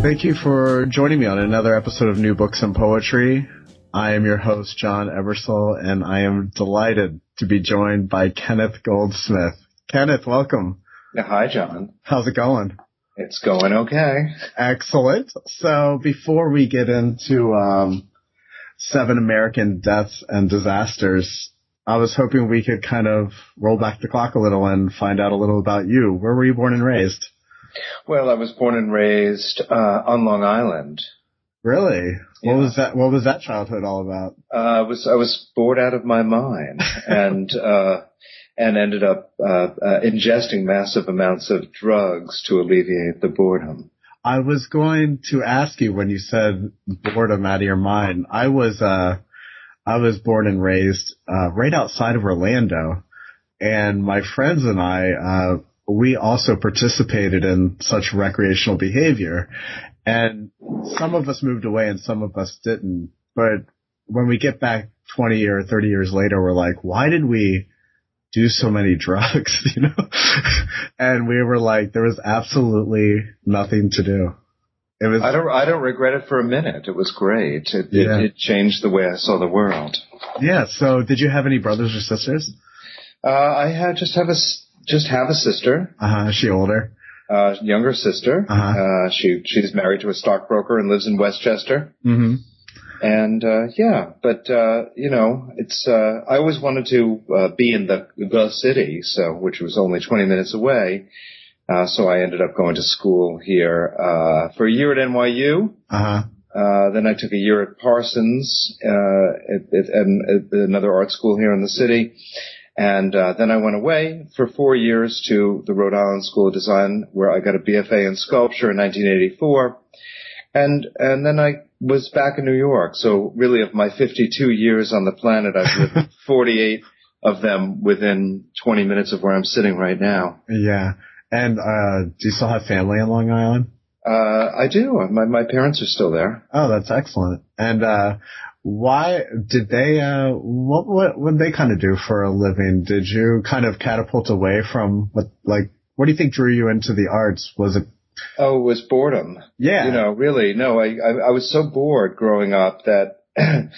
Thank you for joining me on another episode of New Books in Poetry. I am your host, John Ebersol, and I am delighted to be joined by Kenneth Goldsmith. Kenneth, welcome. Hi, John. How's it going? It's going okay. Excellent. So before we get into um, seven American deaths and disasters, I was hoping we could kind of roll back the clock a little and find out a little about you. Where were you born and raised? Well, I was born and raised uh, on Long Island. Really? What was that? What was that childhood all about? Uh, I was I was bored out of my mind, and uh, and ended up uh, uh, ingesting massive amounts of drugs to alleviate the boredom. I was going to ask you when you said boredom out of your mind. I was uh, I was born and raised uh, right outside of Orlando, and my friends and I uh, we also participated in such recreational behavior. And some of us moved away and some of us didn't. But when we get back 20 or 30 years later, we're like, why did we do so many drugs, you know? and we were like, there was absolutely nothing to do. It was. I don't. I don't regret it for a minute. It was great. It, yeah. it, it changed the way I saw the world. Yeah. So, did you have any brothers or sisters? Uh, I had just have a just have a sister. Uh huh. Is she older? Uh, younger sister. Uh-huh. Uh, she she's married to a stockbroker and lives in Westchester. Mm-hmm. And uh, yeah, but uh, you know, it's uh, I always wanted to uh, be in the the city, so which was only 20 minutes away. Uh, so I ended up going to school here uh, for a year at NYU. Uh-huh. Uh, then I took a year at Parsons, uh, at, at, at, another art school here in the city. And uh, then I went away for four years to the Rhode Island School of Design, where I got a BFA in sculpture in 1984. And and then I was back in New York. So really, of my 52 years on the planet, I've lived 48 of them within 20 minutes of where I'm sitting right now. Yeah. And uh, do you still have family in Long Island? Uh, I do. My my parents are still there. Oh, that's excellent. And uh, why did they uh what what what they kind of do for a living? Did you kind of catapult away from what like what do you think drew you into the arts? Was it? Oh it was boredom. Yeah. You know really no i i, I was so bored growing up that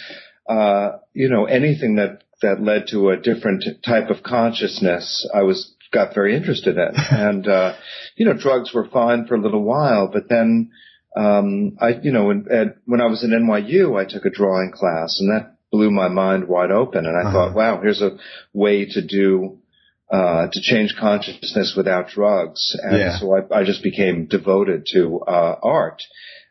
uh you know anything that that led to a different type of consciousness i was got very interested in. And uh you know drugs were fine for a little while but then um, I, you know, when, at, when I was in NYU, I took a drawing class and that blew my mind wide open. And I uh-huh. thought, wow, here's a way to do, uh, to change consciousness without drugs. And yeah. so I, I, just became devoted to, uh, art.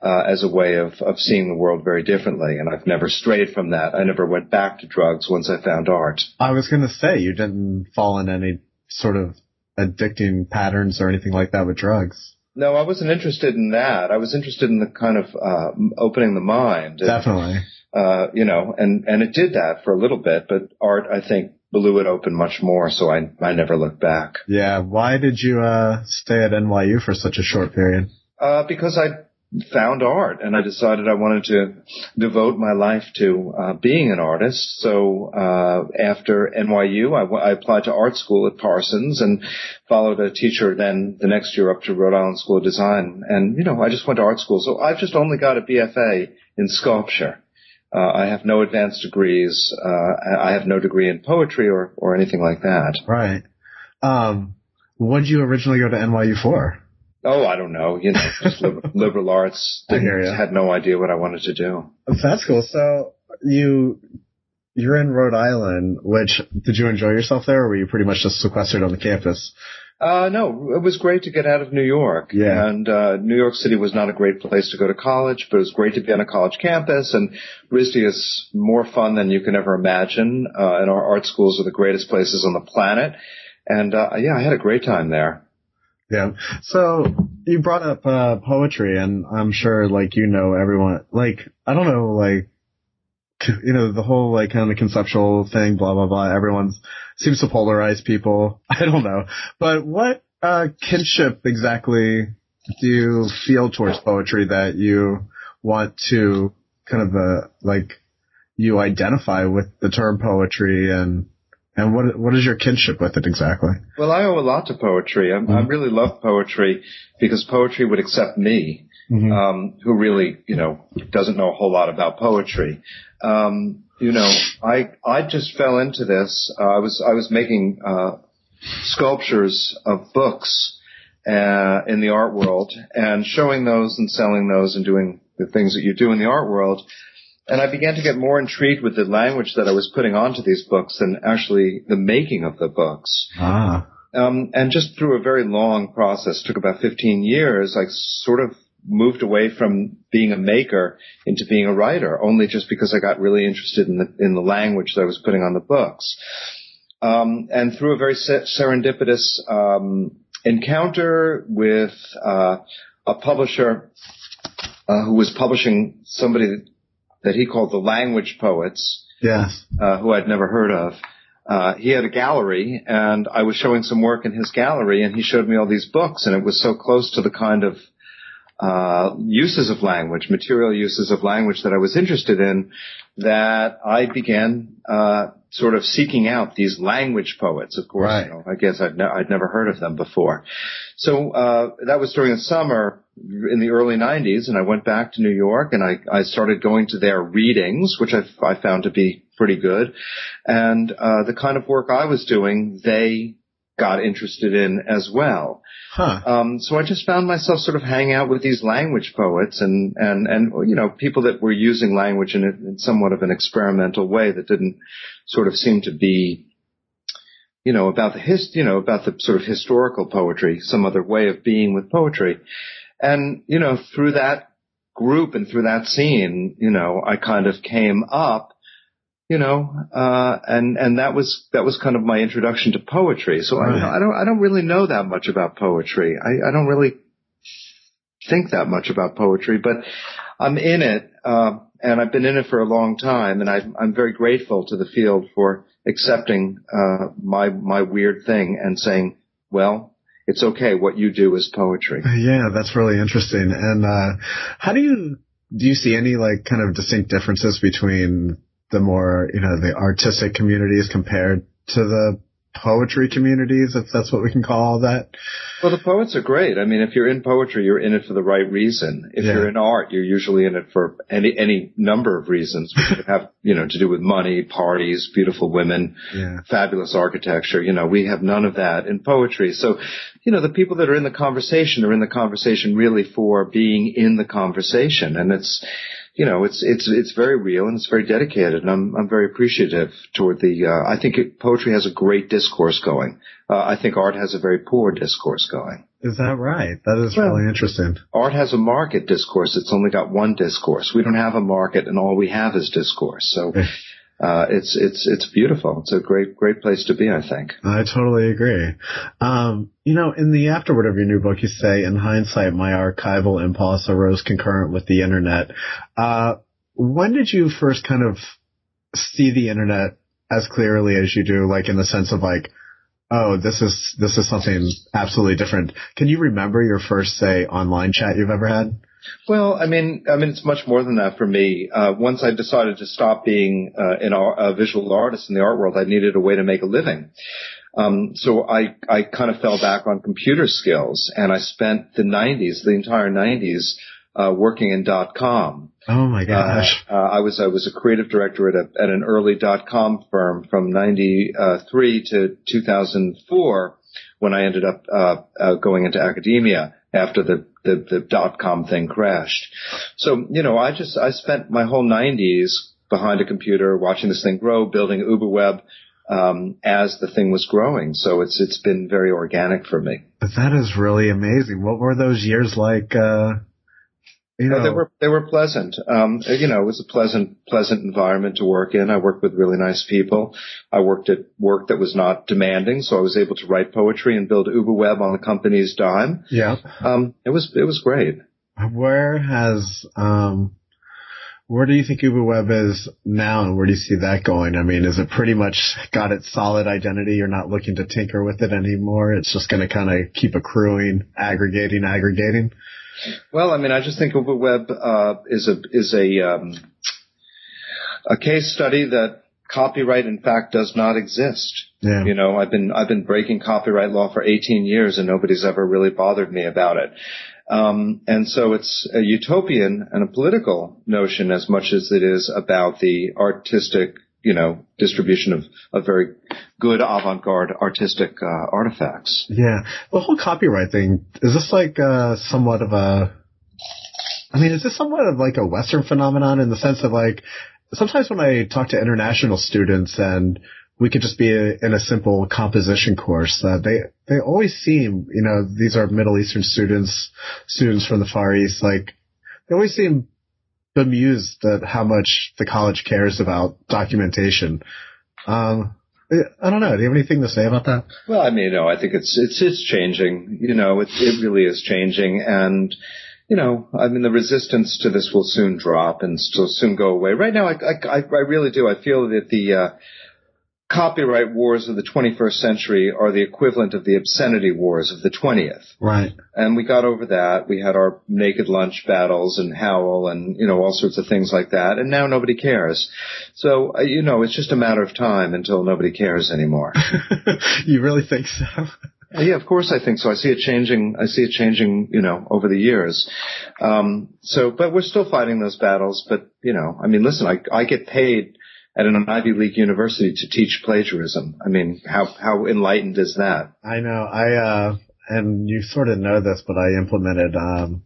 Uh, as a way of, of seeing the world very differently. And I've never strayed from that. I never went back to drugs once I found art. I was going to say, you didn't fall in any sort of addicting patterns or anything like that with drugs. No, I wasn't interested in that. I was interested in the kind of uh, opening the mind. Definitely. uh, you know, and and it did that for a little bit, but art, I think, blew it open much more. So I I never looked back. Yeah. Why did you uh, stay at NYU for such a short period? Uh, because I found art and I decided I wanted to devote my life to uh, being an artist. So uh, after NYU, I, w- I applied to art school at Parsons and followed a teacher then the next year up to Rhode Island School of Design. And, you know, I just went to art school. So I've just only got a BFA in sculpture. Uh, I have no advanced degrees. Uh, I have no degree in poetry or, or anything like that. Right. Um, what did you originally go to NYU for? Oh, I don't know. You know, just liberal, liberal arts. Didn't, had no idea what I wanted to do. That's cool. So you you're in Rhode Island. Which did you enjoy yourself there, or were you pretty much just sequestered on the campus? Uh, no, it was great to get out of New York. Yeah. And, uh, New York City was not a great place to go to college, but it was great to be on a college campus and RISD is more fun than you can ever imagine. Uh, and our art schools are the greatest places on the planet. And, uh, yeah, I had a great time there. Yeah. So you brought up uh, poetry, and I'm sure like you know everyone. Like I don't know, like you know the whole like kind of conceptual thing, blah blah blah. Everyone seems to polarize people. I don't know, but what uh, kinship exactly do you feel towards poetry that you want to kind of uh, like you identify with the term poetry and and what what is your kinship with it exactly? Well, I owe a lot to poetry. I, mm-hmm. I really love poetry because poetry would accept me, mm-hmm. um, who really you know doesn't know a whole lot about poetry. Um, you know, I I just fell into this. Uh, I was I was making uh, sculptures of books uh, in the art world and showing those and selling those and doing the things that you do in the art world. And I began to get more intrigued with the language that I was putting onto these books than actually the making of the books. Ah. Um, and just through a very long process, took about 15 years, I sort of moved away from being a maker into being a writer, only just because I got really interested in the, in the language that I was putting on the books. Um, and through a very serendipitous um, encounter with uh, a publisher uh, who was publishing somebody that he called the language poets. Yes. Uh, who I'd never heard of. Uh, he had a gallery, and I was showing some work in his gallery, and he showed me all these books, and it was so close to the kind of uh, uses of language, material uses of language that I was interested in, that I began uh, sort of seeking out these language poets. Of course, right. you know, I guess I'd, ne- I'd never heard of them before. So uh, that was during the summer in the early 90s, and I went back to New York and I, I started going to their readings, which I, I found to be pretty good. And uh, the kind of work I was doing, they got interested in as well. Huh. Um, so I just found myself sort of hanging out with these language poets and, and, and, you know, people that were using language in, a, in somewhat of an experimental way that didn't sort of seem to be, you know, about the hist, you know, about the sort of historical poetry, some other way of being with poetry. And, you know, through that group and through that scene, you know, I kind of came up you know, uh, and, and that was, that was kind of my introduction to poetry. So right. I, I, don't, I don't really know that much about poetry. I, I don't really think that much about poetry, but I'm in it, uh, and I've been in it for a long time, and I, I'm very grateful to the field for accepting, uh, my, my weird thing and saying, well, it's okay. What you do is poetry. Yeah, that's really interesting. And, uh, how do you, do you see any like kind of distinct differences between the more, you know, the artistic communities compared to the poetry communities, if that's what we can call that. Well, the poets are great. I mean, if you're in poetry, you're in it for the right reason. If yeah. you're in art, you're usually in it for any any number of reasons, which have you know to do with money, parties, beautiful women, yeah. fabulous architecture. You know, we have none of that in poetry. So, you know, the people that are in the conversation are in the conversation really for being in the conversation, and it's you know, it's it's it's very real and it's very dedicated, and I'm I'm very appreciative toward the. Uh, I think it, poetry has a great discourse going. Uh, I think art has a very poor discourse going. Is that right? That is well, really interesting. Art has a market discourse. It's only got one discourse. We don't have a market, and all we have is discourse. So uh, it's it's it's beautiful. It's a great great place to be. I think. I totally agree. Um, you know, in the afterword of your new book, you say, "In hindsight, my archival impulse arose concurrent with the internet." Uh, when did you first kind of see the internet as clearly as you do, like in the sense of like, oh, this is this is something absolutely different. Can you remember your first, say, online chat you've ever had? Well, I mean, I mean, it's much more than that for me. Uh, once I decided to stop being uh, an a visual artist in the art world, I needed a way to make a living. Um, so I, I kind of fell back on computer skills, and I spent the '90s, the entire '90s, uh, working in dot com. Oh my gosh! Uh, uh, I was I was a creative director at a at an early dot com firm from '93 to 2004 when I ended up uh, uh, going into academia after the, the, the dot com thing crashed. So, you know, I just, I spent my whole nineties behind a computer watching this thing grow, building UbuWeb, um, as the thing was growing. So it's, it's been very organic for me. But that is really amazing. What were those years like, uh, You know, they were they were pleasant. Um, you know, it was a pleasant pleasant environment to work in. I worked with really nice people. I worked at work that was not demanding, so I was able to write poetry and build UbuWeb on the company's dime. yeah. Um, it was it was great. Where has um, where do you think UbuWeb is now, and where do you see that going? I mean, is it pretty much got its solid identity? You're not looking to tinker with it anymore. It's just going to kind of keep accruing, aggregating, aggregating. Well, I mean, I just think UbuWeb uh, is a is a um, a case study that copyright, in fact, does not exist. Yeah. You know, I've been I've been breaking copyright law for 18 years, and nobody's ever really bothered me about it. Um, and so it's a utopian and a political notion as much as it is about the artistic, you know, distribution of, of very good avant-garde artistic uh, artifacts. Yeah. The whole copyright thing, is this like uh, somewhat of a, I mean, is this somewhat of like a Western phenomenon in the sense of like, sometimes when I talk to international students and we could just be a, in a simple composition course, uh, they, they always seem, you know, these are Middle Eastern students, students from the Far East, like, they always seem bemused at how much the college cares about documentation. Um, I don't know. Do you have anything to say about that? Well, I mean, you know, I think it's it's it's changing. You know, it it really is changing, and you know, I mean, the resistance to this will soon drop and still soon go away. Right now, I I I really do. I feel that the uh, copyright wars of the 21st century are the equivalent of the obscenity wars of the 20th. Right. And we got over that. We had our naked lunch battles and Howl and, you know, all sorts of things like that. And now nobody cares. So, uh, you know, it's just a matter of time until nobody cares anymore. you really think so? Uh, Yeah, of course I think so. I see it changing. I see it changing, you know, over the years. Um, so, but we're still fighting those battles. But you know, I mean, listen, I I get paid at an Ivy League university to teach plagiarism. I mean, how how enlightened is that? I know. I uh, and you sort of know this, but I implemented um,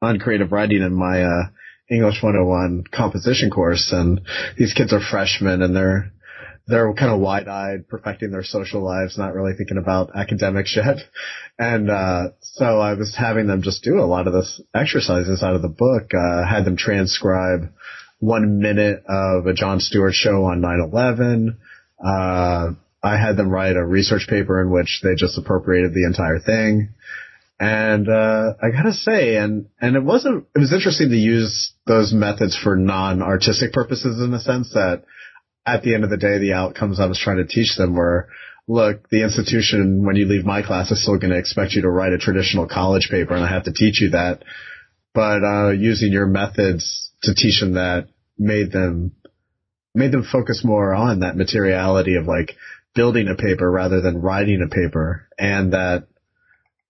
on creative writing in my uh, English 101 composition course, and these kids are freshmen, and they're they're kind of wide-eyed, perfecting their social lives, not really thinking about academics yet. And uh, so I was having them just do a lot of this exercises out of the book. Uh, had them transcribe one minute of a Jon Stewart show on 9/11. Uh, I had them write a research paper in which they just appropriated the entire thing. And uh, I gotta say, and and it wasn't. It was interesting to use those methods for non-artistic purposes in the sense that at the end of the day, the outcomes I was trying to teach them were, look, the institution when you leave my class is still going to expect you to write a traditional college paper, and I have to teach you that. But uh, using your methods to teach them that made them made them focus more on that materiality of like building a paper rather than writing a paper, and that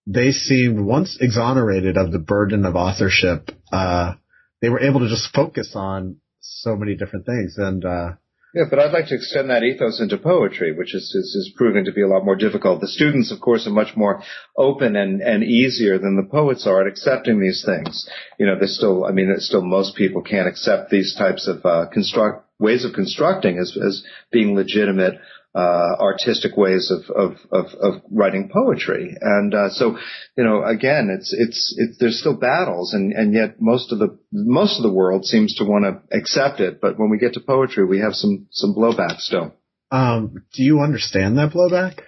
they seemed once exonerated of the burden of authorship, uh, they were able to just focus on so many different things. And uh, Yeah, but I'd like to extend that ethos into poetry, which is, is, is proving to be a lot more difficult. The students, of course, are much more open and, and easier than the poets are at accepting these things. You know, there's still, I mean, still most people can't accept these types of uh, construct ways of constructing as, as being legitimate uh, artistic ways of, of, of, of writing poetry. And, uh, so, you know, again, it's, it's, it's, there's still battles and, and yet most of the, most of the world seems to want to accept it. But when we get to poetry, we have some, some blowback still. um, do you understand that blowback?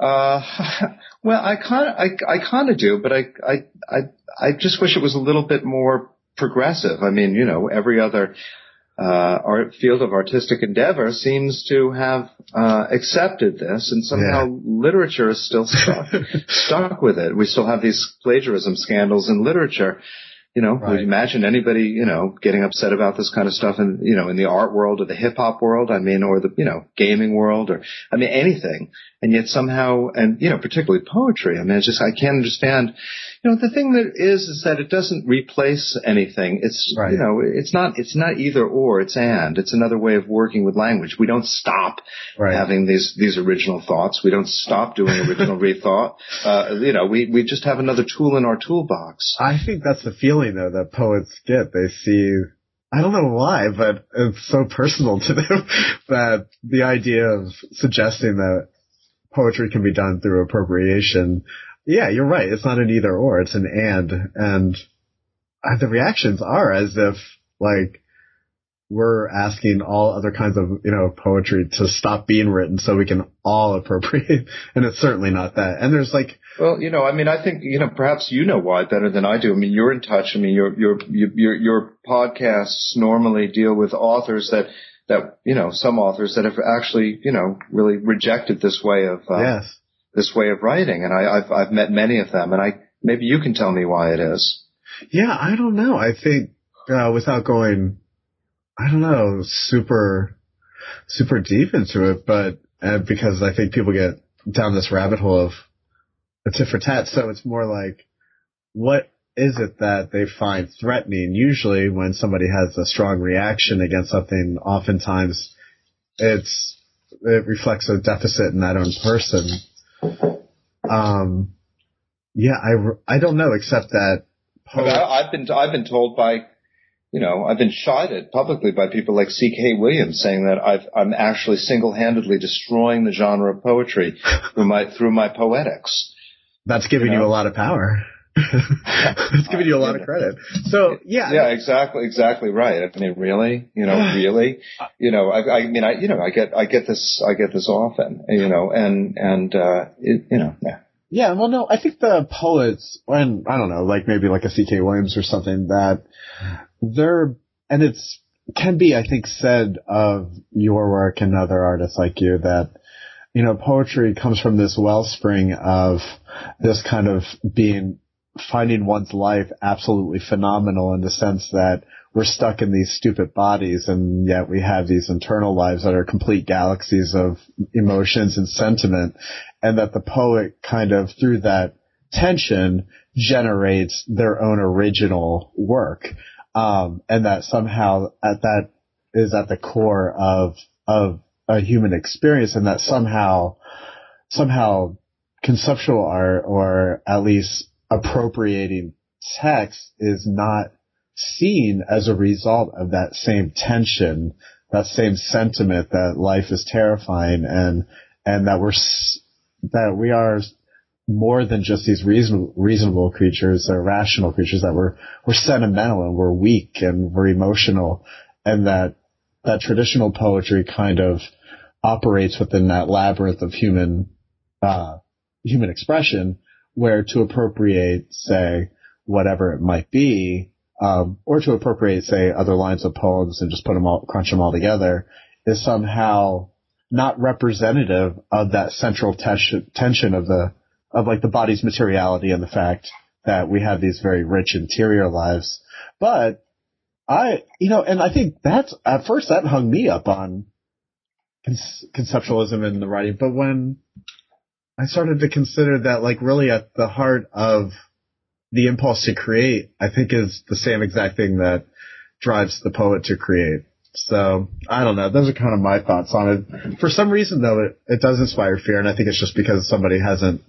Uh, well, I kind of, I, I kind of do, but I, I, I, I just wish it was a little bit more progressive. I mean, you know, every other, uh, art field of artistic endeavor seems to have, uh, accepted this and somehow Yeah. literature is still stuck, stuck with it. We still have these plagiarism scandals in literature. You know, Right. would you imagine anybody, you know, getting upset about this kind of stuff in, you know, in the art world or the hip hop world? I mean, or the, you know, gaming world or, I mean, anything. And yet somehow, and, you know, particularly poetry. I mean, it's just, I can't understand, you know, the thing that is, is that it doesn't replace anything. It's, Right. you know, it's not, it's not either or, it's and. It's another way of working with language. We don't stop Right. having these, these original thoughts. We don't stop doing original rethought. Uh, you know, we, we just have another tool in our toolbox. I think that's the feeling though that poets get. They see, I don't know why, but it's so personal to them that the idea of suggesting that poetry can be done through appropriation. Yeah, you're right. It's not an either or. It's an and. And uh, the reactions are as if like we're asking all other kinds of, you know, poetry to stop being written so we can all appropriate. And it's certainly not that. And there's like, well, you know, I mean, I think, you know, perhaps you know why better than I do. I mean, you're in touch. I mean, your, your, your, your podcasts normally deal with authors that, that, you know, some authors that have actually, you know, really rejected this way of, uh, yes. This way of writing. And I, I've, I've met many of them and I, maybe you can tell me why it is. Yeah, I don't know. I think, uh, without going, I don't know, super, super deep into it, but uh, because I think people get down this rabbit hole of a tit for tat. So it's more like, what is it that they find threatening? Usually when somebody has a strong reaction against something, oftentimes it's, it reflects a deficit in that own person. Um, yeah, I, I don't know, except that. I, I've been, I've been told by you know, I've been shot at publicly by people like C.K. Williams saying that I've, I'm actually single-handedly destroying the genre of poetry through my, through my poetics. That's giving you, know? you a lot of power. That's giving you a lot of credit. So yeah, yeah, exactly, exactly right. I mean, really, you know, really, you know, I, I mean, I, you know, I get, I get this, I get this often, you know, and and uh, it, you know, yeah. Yeah, well, no, I think the poets, and I don't know, like maybe like a C.K. Williams or something that they're, and it's, can be, I think, said of your work and other artists like you that, you know, poetry comes from this wellspring of this kind of being, finding one's life absolutely phenomenal in the sense that we're stuck in these stupid bodies and yet we have these internal lives that are complete galaxies of emotions and sentiment and that the poet kind of through that tension generates their own original work. Um, and that somehow at that is at the core of of a human experience, and that somehow somehow conceptual art or at least appropriating text is not seen as a result of that same tension, that same sentiment that life is terrifying and and that we're that we are more than just these reasonable, reasonable creatures or rational creatures that we're, we're sentimental and we're weak and we're emotional. And that, that traditional poetry kind of operates within that labyrinth of human, uh, human expression where to appropriate, say, whatever it might be, um, or to appropriate, say, other lines of poems and just put them all, crunch them all together is somehow not representative of that central tension, tension of the, of like the body's materiality and the fact that we have these very rich interior lives. But I, you know, and I think that's, at first that hung me up on conceptualism in the writing, but when I started to consider that like really at the heart of the impulse to create, I think is the same exact thing that drives the poet to create. So I don't know. Those are kind of my thoughts on it. For some reason though, it, it does inspire fear and I think it's just because somebody hasn't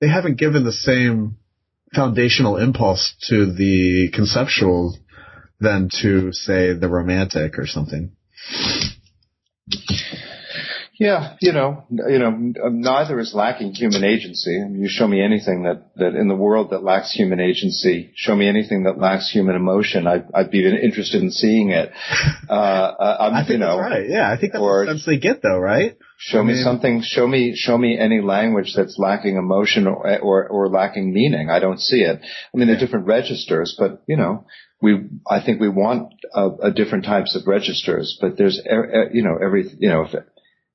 they haven't given the same foundational impulse to the conceptual than to say the romantic or something. Yeah, you know, you know, neither is lacking human agency. I mean, you show me anything that, that in the world that lacks human agency, show me anything that lacks human emotion. I'd, I'd be interested in seeing it. Uh, uh I think you know, that's right. Yeah, I think that's or, the sense they get though, right? Show me something. Show me. Show me any language that's lacking emotion or, or or lacking meaning. I don't see it. I mean, they're different registers, but you know, we. I think we want a, a different types of registers. But there's, you know, every. You know, if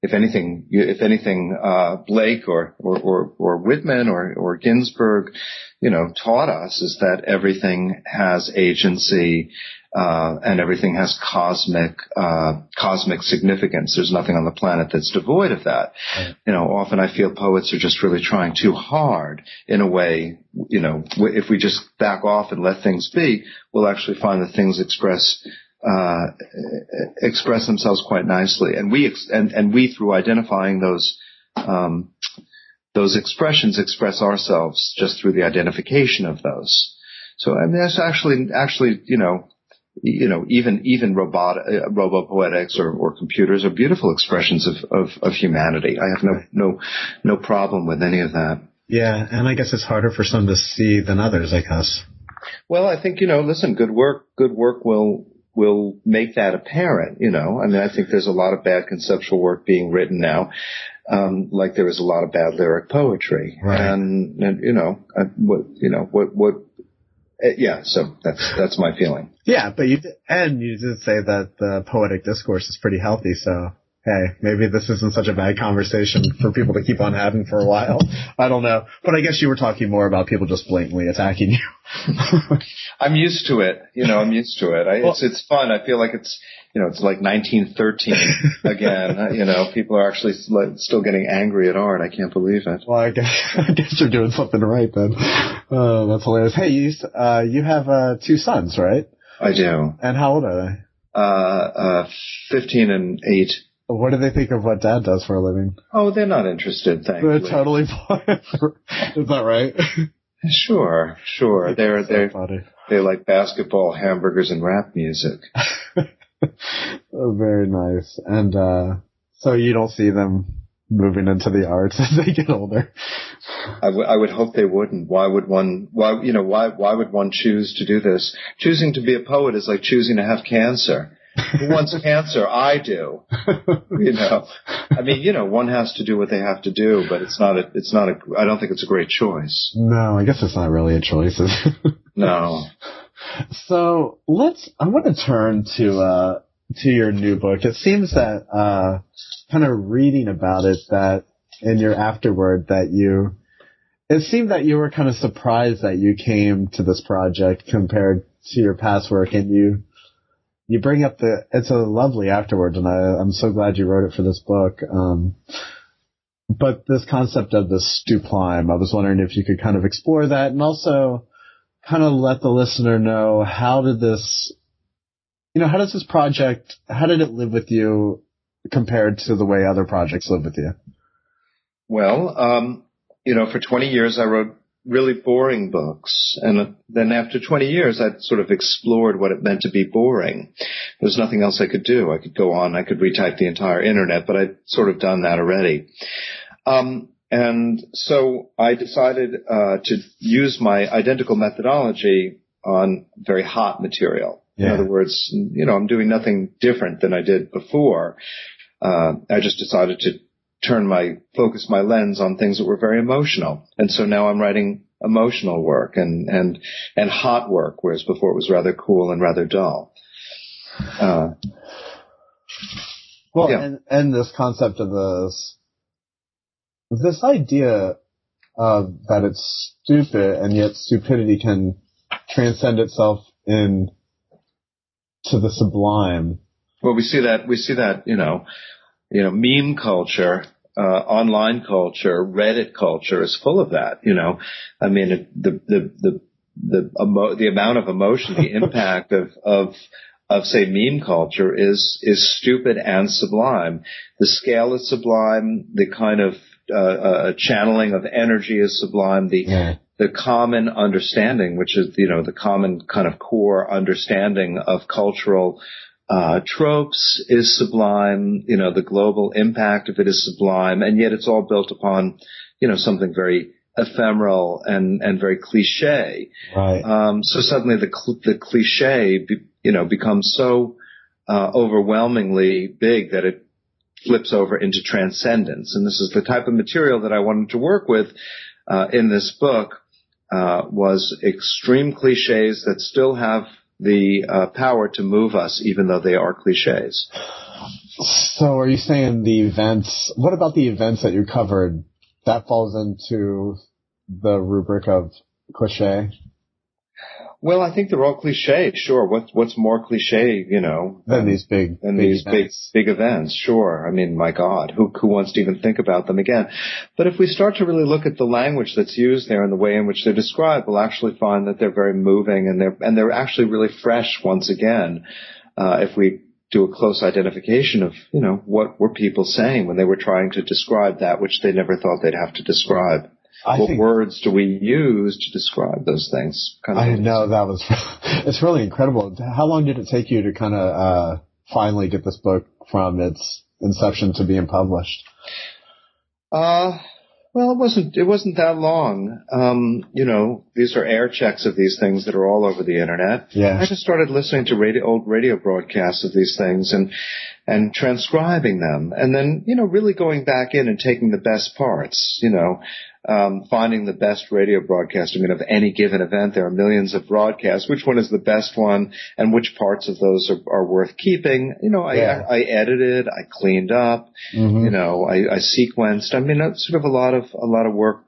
if anything, if anything, uh, Blake or, or, or, or Whitman or, or Ginsberg, you know, taught us is that everything has agency uh, and everything has cosmic uh, cosmic significance. There's nothing on the planet that's devoid of that. Right. You know, often I feel poets are just really trying too hard. In a way, you know, if we just back off and let things be, we'll actually find that things express uh, express themselves quite nicely, and we ex- and and we through identifying those. Um, those expressions express ourselves just through the identification of those. So I mean, that's actually, actually, you know, you know, even even robot uh, robopoetics or, or computers are beautiful expressions of, of, of humanity. I have no no no problem with any of that. Yeah, and I guess it's harder for some to see than others, I guess. Well, I think you know. Listen, good work. Good work will will make that apparent. You know, I mean, I think there's a lot of bad conceptual work being written now, um, like there is a lot of bad lyric poetry, Right. and, and you know, I, what you know, what what. Uh, yeah, so that's that's my feeling. Yeah, but you and you did say that the poetic discourse is pretty healthy. So hey, maybe this isn't such a bad conversation for people to keep on having for a while. I don't know, but I guess you were talking more about people just blatantly attacking you. I'm used to it. You know, I'm used to it. I, it's it's fun. I feel like it's you know it's like 1913 again. You know, people are actually still getting angry at art. I can't believe it. well, I guess I guess you're doing something right then. Oh, that's hilarious. Hey, you uh, you have uh, two sons, right? I do. And how old are they? Uh, uh, 15 and 8. What do they think of what Dad does for a living? Oh, they're not interested, They're totally fine. Is that right? Sure, sure. They're, they're, they like basketball, hamburgers, and rap music. Oh, very nice. And uh so you don't see them moving into the arts as they get older. I, w- I would hope they wouldn't. Why would one, why, you know, why, why would one choose to do this? Choosing to be a poet is like choosing to have cancer. Who wants cancer? I do. You know, I mean, you know, one has to do what they have to do, but it's not a, it's not a, I don't think it's a great choice. no, I guess it's not really a choice. No. so let's I want to turn to uh to your new book. It seems that uh kind of reading about it that in your afterword that you it seemed that you were kind of surprised that you came to this project compared to your past work and you you bring up the it's a lovely afterwards, and I, I'm so glad you wrote it for this book. Um but this concept of the stuplime, I was wondering if you could kind of explore that and also kind of let the listener know how did this you know, how does this project how did it live with you compared to the way other projects live with you? Well, um, you know, for 20 years I wrote really boring books. And then after 20 years, I'd sort of explored what it meant to be boring. There was nothing else I could do. I could go on, I could retype the entire internet, but I'd sort of done that already. Um, and so I decided uh, to use my identical methodology on very hot material. In other words, you know, I'm doing nothing different than I did before. Uh, I just decided to turn my focus my lens on things that were very emotional. And so now I'm writing emotional work and and and hot work, whereas before it was rather cool and rather dull. Uh, Well, Yeah. and, and this concept of this, this idea of that it's stupid and yet stupidity can transcend itself in to the sublime. well, we see that we see that you know, you know, meme culture. Uh, online culture, Reddit culture is full of that. You know, I mean, it, the the the the emo- the amount of emotion, the impact of of of say meme culture is is stupid and sublime. The scale is sublime. The kind of uh, uh, channeling of energy is sublime. The Yeah. the common understanding, which is you know the common kind of core understanding of cultural uh, tropes is sublime. You know the global impact of it is sublime, and yet it's all built upon you know something very ephemeral and and very cliche. Right. Um, so suddenly the cl- the cliche, be, you know, becomes so uh, overwhelmingly big that it flips over into transcendence. And this is the type of material that I wanted to work with uh, in this book. Uh, was extreme cliches that still have the uh, power to move us, even though they are cliches. So are you saying the events, what about the events that you covered, that falls into the rubric of cliche? Well, I think they're all cliche. Sure, what, what's more cliche, you know, Than these big, and big these events? big big events. Sure, I mean, my God, who who wants to even think about them again? But if we start to really look at the language that's used there and the way in which they're described, we'll actually find that they're very moving and they're and they're actually really fresh once again. Uh, if we do a close identification of you know what were people saying when they were trying to describe that which they never thought they'd have to describe. I what words do we use to describe those things? Kind of I know that was, it's really incredible. How long did it take you to kind of, uh, finally get this book from its inception to being published? Uh, Well, it wasn't. It wasn't that long. Um, you know, these are air checks of these things that are all over the internet. Yeah. I just started listening to radio, old radio broadcasts of these things and and transcribing them, and then you know, really going back in and taking the best parts. You know, um, finding the best radio broadcast. I mean, of any given event, there are millions of broadcasts. Which one is the best one, and which parts of those are, are worth keeping? You know, I, Yeah. I, I edited, I cleaned up, Mhm. you know, I, I sequenced. I mean, sort of a lot of a lot of work.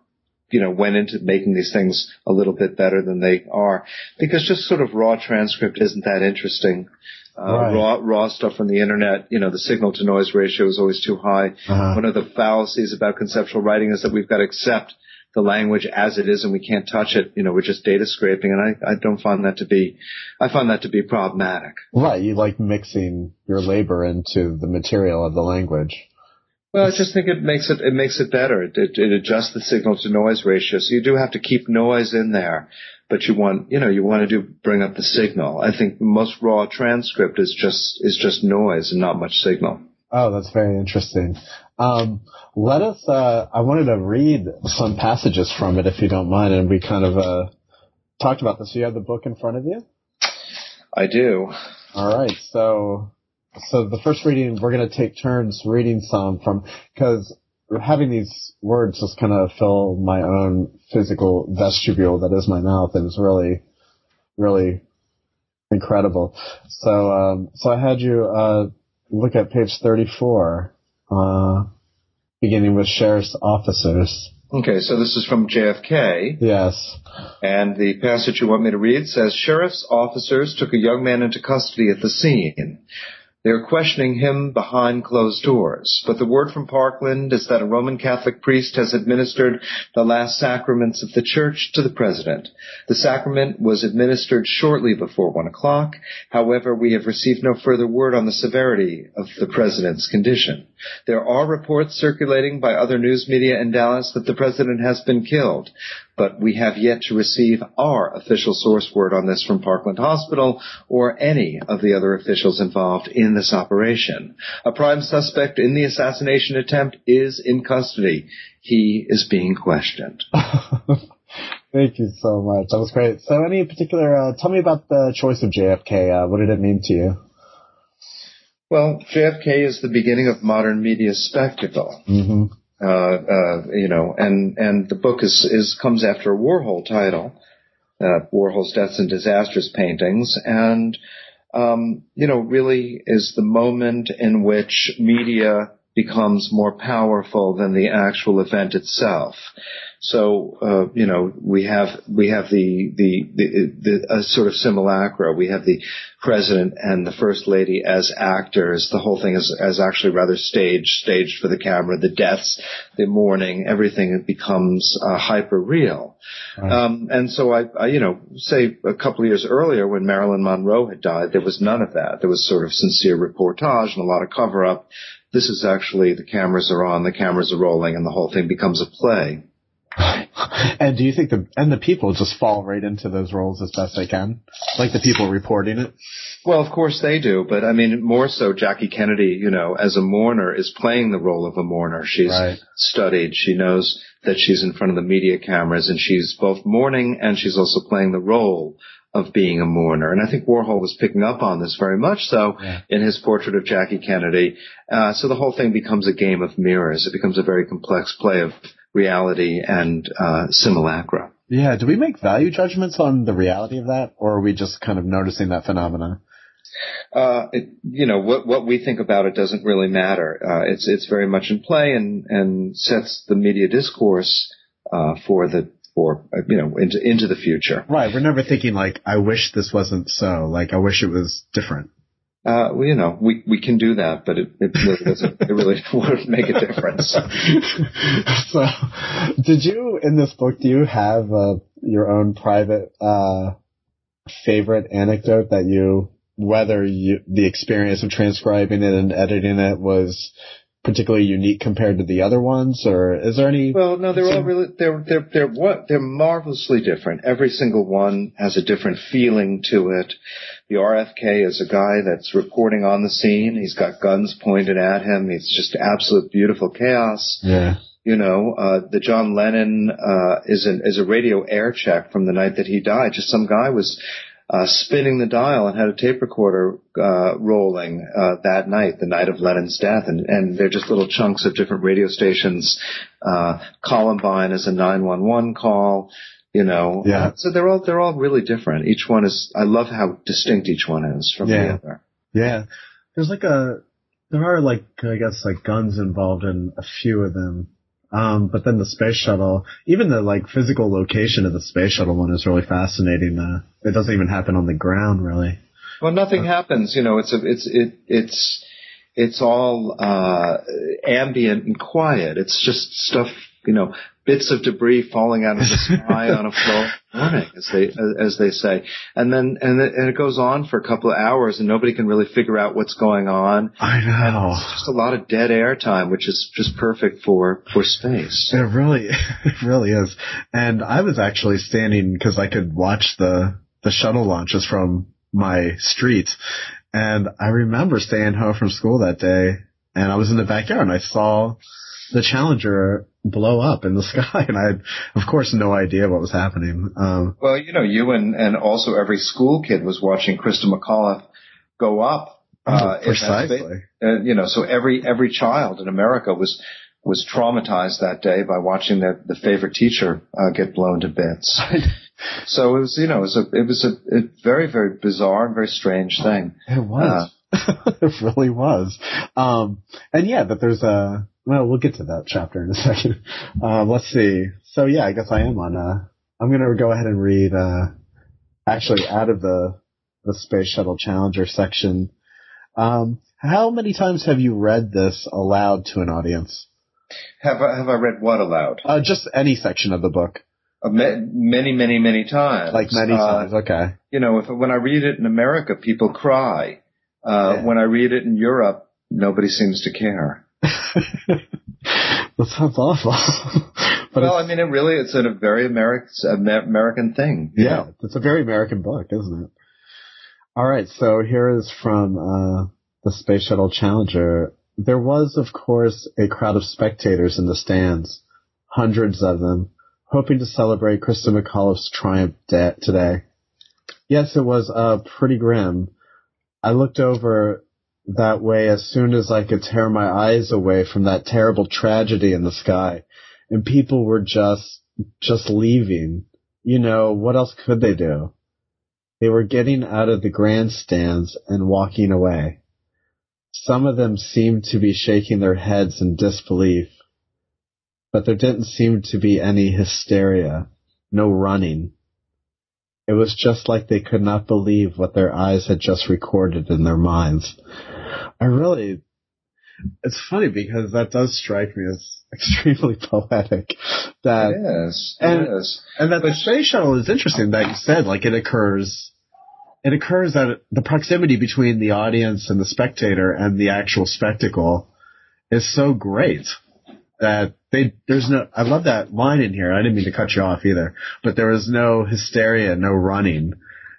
You know, went into making these things a little bit better than they are, because just sort of raw transcript isn't that interesting. Uh, Right. Raw, raw stuff from the internet, you know, the signal to noise ratio is always too high. Uh-huh. One of the fallacies about conceptual writing is that we've got to accept the language as it is and we can't touch it. You know, we're just data scraping and I, I don't find that to be, I find that to be problematic. Right. You like mixing your labor into the material of the language. Well, I just think it makes it, it makes it better. It, it, it adjusts the signal to noise ratio. So you do have to keep noise in there, but you want, you know, you want to do, bring up the signal. I think most raw transcript is just, is just noise and not much signal. Oh, that's very interesting. Um, let us, uh, I wanted to read some passages from it if you don't mind, and we kind of, uh, talked about this. You have the book in front of you? I do. All right. So, so the first reading, we're going to take turns reading some from, cause having these words just kind of fill my own physical vestibule that is my mouth and it's really, really incredible. So, um, so I had you, uh, look at page 34, uh, beginning with sheriff's officers. Okay. So this is from JFK. Yes. And the passage you want me to read says, Sheriff's officers took a young man into custody at the scene. They are questioning him behind closed doors. But the word from Parkland is that a Roman Catholic priest has administered the last sacraments of the church to the president. The sacrament was administered shortly before one o'clock. However, we have received no further word on the severity of the president's condition. There are reports circulating by other news media in Dallas that the president has been killed, but we have yet to receive our official source word on this from Parkland Hospital or any of the other officials involved in this operation. A prime suspect in the assassination attempt is in custody. He is being questioned. Thank you so much. That was great. So any particular, uh, tell me about the choice of JFK. Uh, what did it mean to you? Well, JFK is the beginning of modern media spectacle. Mm-hmm. Uh, uh, you know, and and the book is is comes after a Warhol title, uh, Warhol's Deaths and Disasters paintings, and um, you know, really is the moment in which media becomes more powerful than the actual event itself. So, uh, you know, we have, we have the, the, the, the a sort of simulacra. We have the president and the first lady as actors. The whole thing is, is actually rather staged, staged for the camera. The deaths, the mourning, everything becomes uh, hyper real. Um, and so I, I, you know, say a couple of years earlier when Marilyn Monroe had died, there was none of that. There was sort of sincere reportage and a lot of cover up. This is actually the cameras are on, the cameras are rolling, and the whole thing becomes a play. And do you think the and the people just fall right into those roles as best they can, like the people reporting it? Well, of course they do, but I mean, more so Jackie Kennedy, you know, as a mourner is playing the role of a mourner. She's Right. studied. She knows that she's in front of the media cameras and she's both mourning and she's also playing the role of being a mourner. And I think Warhol was picking up on this very much so Yeah. in his portrait of Jackie Kennedy. Uh, so the whole thing becomes a game of mirrors. It becomes a very complex play of reality and uh, simulacra. Yeah. Do we make value judgments on the reality of that, or are we just kind of noticing that phenomena? uh, it, you know, what, what we think about it doesn't really matter. Uh, it's, it's very much in play and, and sets the media discourse, uh, for the, for, uh, you know, into, into the future. Right. We're never thinking like, I wish this wasn't so. Like, I wish it was different. Uh, well, you know, we, we can do that, but it, it really doesn't, it really wouldn't make a difference. so, did you in this book? Do you have uh, your own private uh, favorite anecdote that you, whether you the experience of transcribing it and editing it was particularly unique compared to the other ones, or is there any? Well, no, they're all really they're they're they're what they're marvelously different. Every single one has a different feeling to it. The RFK is a guy that's reporting on the scene. He's got guns pointed at him. It's just absolute beautiful chaos. yeah. You know, uh, the John Lennon uh, is an is a radio air check from the night that he died. Just some guy was uh, spinning the dial and had a tape recorder uh, rolling uh, that night, the night of Lennon's death, and and they're just little chunks of different radio stations. Uh, Columbine is a 911 call. You know, Yeah. So they're all they're all really different. Each one is. I love how distinct each one is from the Yeah. other. Yeah. There's like a, there are like, I guess like guns involved in a few of them. Um, but then the space shuttle, even the like physical location of the space shuttle one is really fascinating. Uh, it doesn't even happen on the ground really. Well, nothing happens. You know, it's a, it's it it's it's all uh, ambient and quiet. It's just stuff. You know, bits of debris falling out of the sky on a floor morning, as they as they say, and then and it, and it goes on for a couple of hours, and nobody can really figure out what's going on. I know. It's just a lot of dead air time, which is just perfect for for space. It really, it really is. And I was actually standing because I could watch the the shuttle launches from my street, and I remember staying home from school that day, and I was in the backyard and I saw the Challenger blow up in the sky, and I had, of course, no idea what was happening. Um, Well, you know, you and and also every school kid was watching Christa McAuliffe go up. uh, precisely. uh, you know, so every every child in America was was traumatized that day by watching their the favorite teacher uh, get blown to bits. so it was, you know, it was a it was a, a very very bizarre and very strange thing. It was. it really was. Um, and yeah, but there's a, well, we'll get to that chapter in a second. Uh, let's see. So yeah, I guess I am on, uh, I'm going to go ahead and read, uh, actually out of the, the Space Shuttle Challenger section. Um, how many times have you read this aloud to an audience? Have I have I read what aloud? Uh, just any section of the book. Uh, ma- many many many times. Like many Uh, times. Okay. You know, if when I read it in America, people cry. Uh, Yeah. When I read it in Europe, nobody seems to care. that sounds awful. well, I mean, it really it's a very American American thing. Yeah, know? it's a very American book, isn't it? All right, so here is from uh, the Space Shuttle Challenger. There was, of course, a crowd of spectators in the stands, hundreds of them, hoping to celebrate Christa McAuliffe's triumph da- today. Yes, it was uh, pretty grim. I looked over that way as soon as I could tear my eyes away from that terrible tragedy in the sky, and people were just just leaving. You know, what else could they do? They were getting out of the grandstands and walking away. Some of them seemed to be shaking their heads in disbelief, but there didn't seem to be any hysteria, no running. It was just like they could not believe what their eyes had just recorded in their minds. I really, it's funny because that does strike me as extremely poetic. That It is. and- is. and that the space shuttle is interesting that you said, like it occurs, it occurs that the proximity between the audience and the spectator and the actual spectacle is so great that they, there's no, I love that line in here. I didn't mean to cut you off either, but there was no hysteria, no running.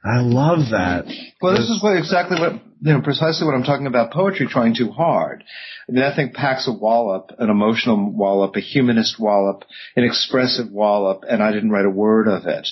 I love that. Well, this is what exactly what you know, precisely what I'm talking about. Poetry trying too hard. I mean, I think packs a wallop, an emotional wallop, a humanist wallop, an expressive wallop, and I didn't write a word of it.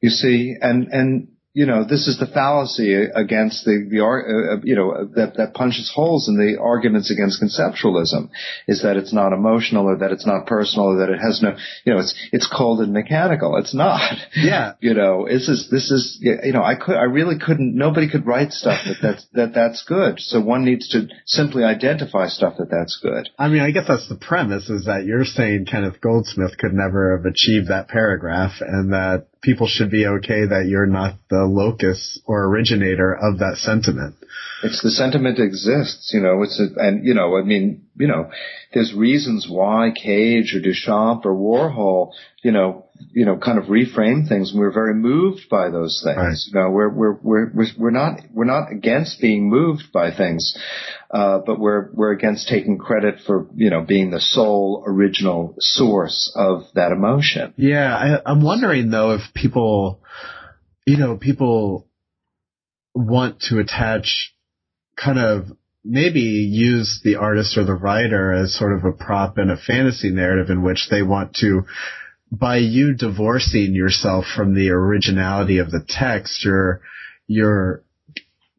You see, and and you know, this is the fallacy against the the uh, uh, you know that that punches holes in the arguments against conceptualism, is that it's not emotional or that it's not personal or that it has no, you know, it's it's cold and mechanical. It's not. Yeah. You know, this is this is you know I could I really couldn't nobody could write stuff that that's that that's good. So one needs to simply identify stuff that that's good. I mean, I guess that's the premise is that you're saying Kenneth Goldsmith could never have achieved that paragraph and that people should be okay that you're not the locus or originator of that sentiment. It's the sentiment exists, you know. It's a, and you know I mean you know there's reasons why Cage or Duchamp or Warhol you know you know kind of reframe things. and We're very moved by those things. Right. You know we're we're we're we're we're not we're not against being moved by things. Uh, but we're we're against taking credit for you know being the sole original source of that emotion. Yeah, I, I'm wondering though if people, you know, people want to attach kind of maybe use the artist or the writer as sort of a prop in a fantasy narrative in which they want to by you divorcing yourself from the originality of the text, you're you're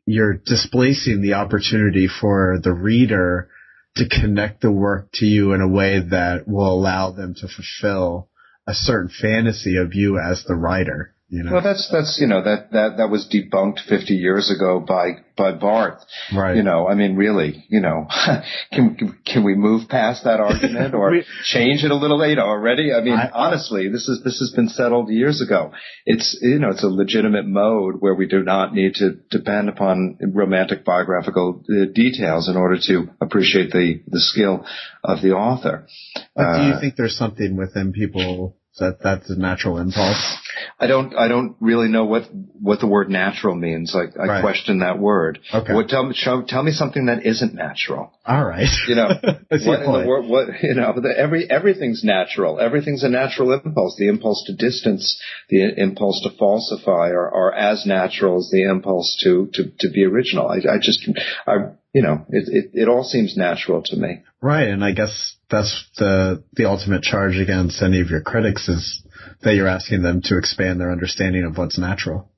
you're displacing the opportunity for the reader to connect the work to you in a way that will allow them to fulfill a certain fantasy of you as the writer. You know? Well, that's that's you know that that that was debunked 50 years ago by by Barthes. Right. You know, I mean, really, you know, can can we move past that argument or change it a little later already? I mean, I, honestly, this is this has been settled years ago. It's you know, it's a legitimate mode where we do not need to depend upon romantic biographical uh, details in order to appreciate the the skill of the author. But uh, do you uh, think there's something within people that that's a natural impulse? I don't I don't really know what what the word natural means. Like I right. question that word. Okay. What tell me show, tell me something that isn't natural. All right. You know what in the word what you know the, every everything's natural. Everything's a natural impulse. The impulse to distance, the impulse to falsify are, are as natural as the impulse to to to be original. I, I just I you know it, it it all seems natural to me. Right, and I guess that's the the ultimate charge against any of your critics is that you're asking them to expand their understanding of what's natural.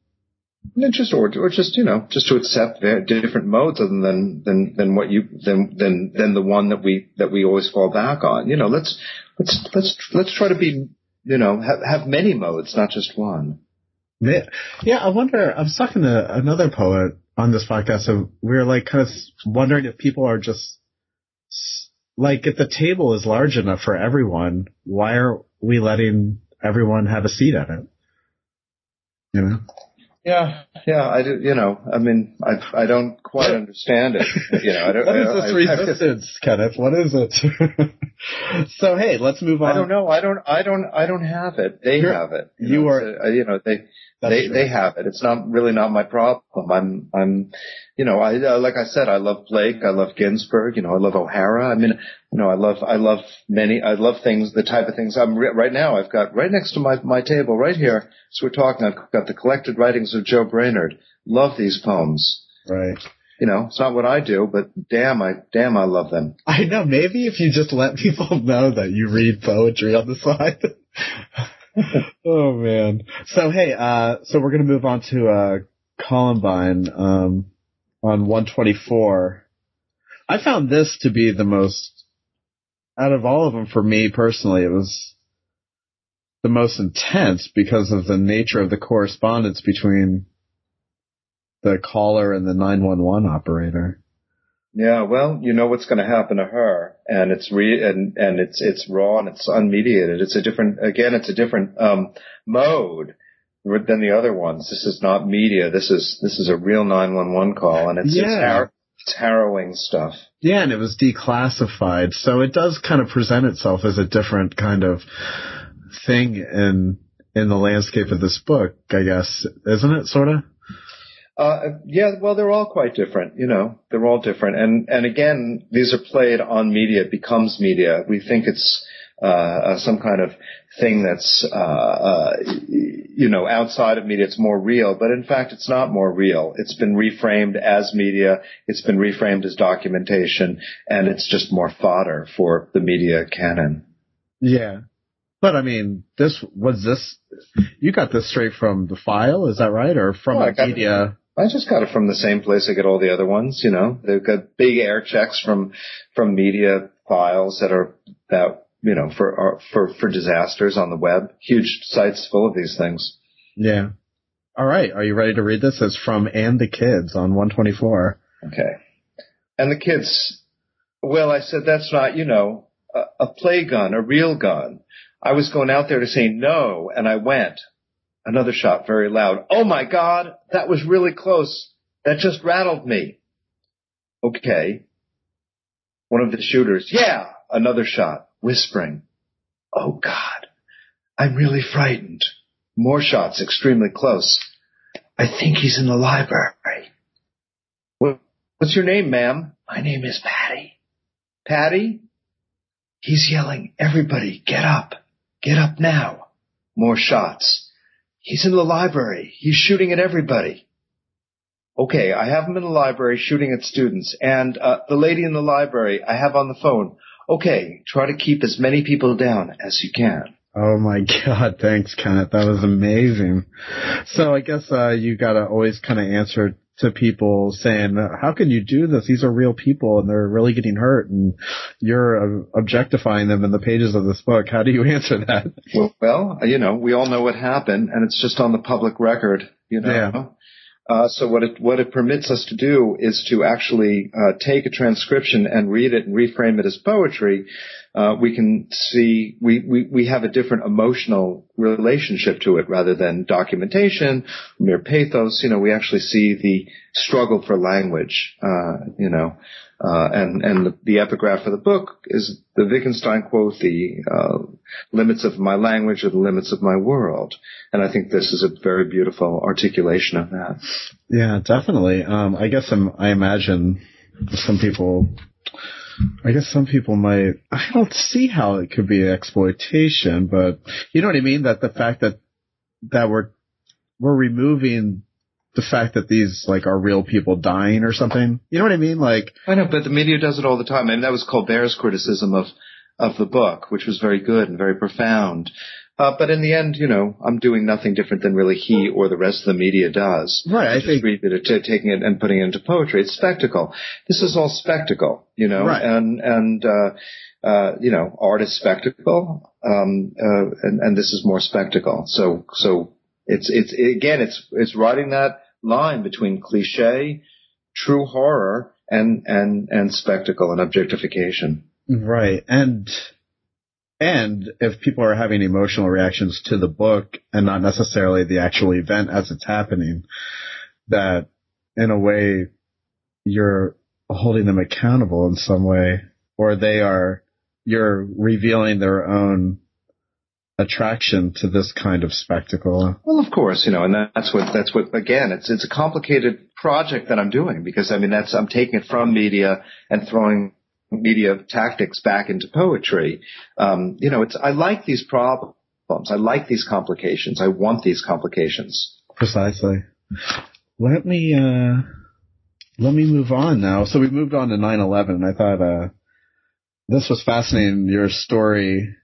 And just or, or just you know just to accept different modes other than than than what you than than than the one that we that we always fall back on. You know, let's let's let's let's try to be you know have have many modes, not just one. Yeah, I wonder. I was talking to another poet on this podcast, so we were like kind of wondering if people are just like if the table is large enough for everyone, why are we letting everyone have a seat at it. You know? Yeah, yeah, I do. You know, I mean, I I don't quite understand it. You know, I don't. what is this I, resistance, I, Kenneth? What is it? so hey, let's move on. I don't know. I don't. I don't. I don't have it. They You're, have it. You, you are. A, uh, you know, they they true. they have it. It's not really not my problem. I'm I'm you know, I uh, like I said, I love Blake, I love Ginsberg, you know, I love O'Hara. I mean, you know, I love I love many, I love things, the type of things I'm re- right now. I've got right next to my my table right here. So we're talking. I've got the collected writings of Joe Brainard. Love these poems. Right. You know, it's not what I do, but damn, I damn, I love them. I know. Maybe if you just let people know that you read poetry on the side. oh man. So hey, uh, so we're gonna move on to uh, Columbine. Um, on 124. I found this to be the most, out of all of them for me personally, it was the most intense because of the nature of the correspondence between the caller and the 911 operator. Yeah, well, you know what's going to happen to her, and it's re and and it's it's raw and it's unmediated. It's a different again, it's a different um, mode than the other ones. This is not media. This is this is a real 911 call, and it's, yeah. it's, har- it's harrowing stuff. Yeah, and it was declassified, so it does kind of present itself as a different kind of thing in in the landscape of this book, I guess, isn't it? Sort of. Uh, yeah, well, they're all quite different, you know, they're all different. And, and again, these are played on media, it becomes media. We think it's, uh, uh, some kind of thing that's, uh, uh, you know, outside of media. It's more real, but in fact, it's not more real. It's been reframed as media. It's been reframed as documentation, and it's just more fodder for the media canon. Yeah. But I mean, this was this. You got this straight from the file, is that right, or from well, media? I just got it from the same place I get all the other ones. You know, they've got big air checks from from media files that are that you know, for, uh, for, for disasters on the web. Huge sites full of these things. Yeah. All right. Are you ready to read this? It's from And the Kids on 124. Okay. And the kids, well, I said, that's not, you know, a, a play gun, a real gun. I was going out there to say no, and I went. Another shot very loud. Oh my God, that was really close. That just rattled me. Okay. One of the shooters. Yeah, another shot whispering, Oh God, I'm really frightened. More shots extremely close. I think he's in the library. what's your name, ma'am? My name is Patty. Patty? He's yelling, everybody, get up. Get up now. More shots. He's in the library. He's shooting at everybody. Okay, I have him in the library shooting at students, and uh, the lady in the library I have on the phone. Okay, try to keep as many people down as you can. Oh my God! Thanks, Kenneth. That was amazing. So I guess uh, you gotta always kind of answer to people saying, "How can you do this? These are real people, and they're really getting hurt, and you're uh, objectifying them in the pages of this book." How do you answer that? Well, you know, we all know what happened, and it's just on the public record. You know. Yeah. Uh, so what it what it permits us to do is to actually uh, take a transcription and read it and reframe it as poetry. Uh, we can see we, we we have a different emotional relationship to it rather than documentation, mere pathos. You know, we actually see the struggle for language. Uh, you know, uh, and and the, the, epigraph for the book is the Wittgenstein quote: "The uh, limits of my language are the limits of my world." And I think this is a very beautiful articulation of that. Yeah, definitely. Um, I guess I'm, I imagine some people. I guess some people might. I don't see how it could be exploitation, but you know what I mean. That the fact that that we're we're removing the fact that these like are real people dying or something. You know what I mean? Like I know, but the media does it all the time. I mean, that was Colbert's criticism of of the book, which was very good and very profound. Uh, but in the end, you know, I'm doing nothing different than really he or the rest of the media does. Right. I just think read it, t- taking it and putting it into poetry. It's spectacle. This is all spectacle, you know, right. and and uh, uh, you know, art is spectacle, um, uh, and and this is more spectacle. So so it's it's again, it's it's writing that line between cliche, true horror, and and and spectacle and objectification. Right, and and if people are having emotional reactions to the book and not necessarily the actual event as it's happening, that in a way you're holding them accountable in some way, or they are you're revealing their own attraction to this kind of spectacle. Well, of course, you know, and that's what that's what again, it's it's a complicated project that I'm doing because I mean that's I'm taking it from media and throwing media tactics back into poetry. Um, you know, it's I like these problems. I like these complications. I want these complications. Precisely. Let me uh let me move on now. So we moved on to 9/11. I thought uh this was fascinating your story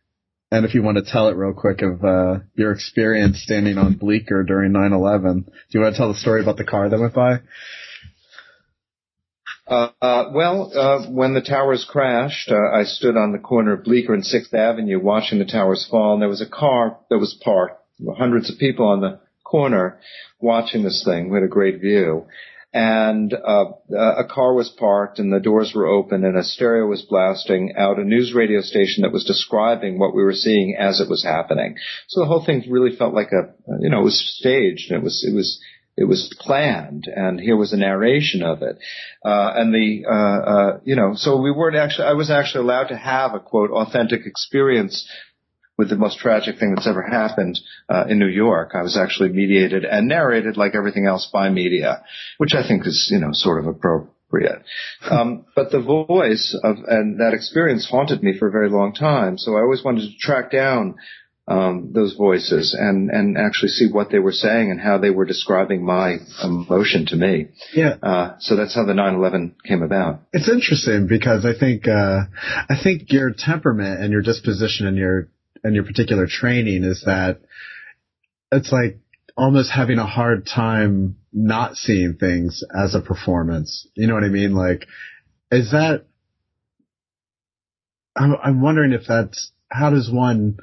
and if you want to tell it real quick of uh, your experience standing on Bleecker during 9/11, do you want to tell the story about the car that went by? Uh, uh, well, uh, when the towers crashed, uh, I stood on the corner of Bleecker and Sixth Avenue watching the towers fall, and there was a car that was parked. Hundreds of people on the corner watching this thing. We had a great view and uh, a car was parked and the doors were open and a stereo was blasting out a news radio station that was describing what we were seeing as it was happening. So the whole thing really felt like a, you know, it was staged and it was, it was, it was planned and here was a narration of it. Uh, and the, uh, uh, you know, so we weren't actually, I was actually allowed to have a quote authentic experience with the most tragic thing that's ever happened uh, in New York. I was actually mediated and narrated like everything else by media, which I think is, you know, sort of appropriate. Um, but the voice of and that experience haunted me for a very long time. So I always wanted to track down um, those voices and and actually see what they were saying and how they were describing my emotion to me. Yeah. Uh, so that's how the 9/11 came about. It's interesting because I think uh, I think your temperament and your disposition and your and your particular training is that it's like almost having a hard time not seeing things as a performance. You know what I mean? Like, is that, I'm, I'm wondering if that's, how does one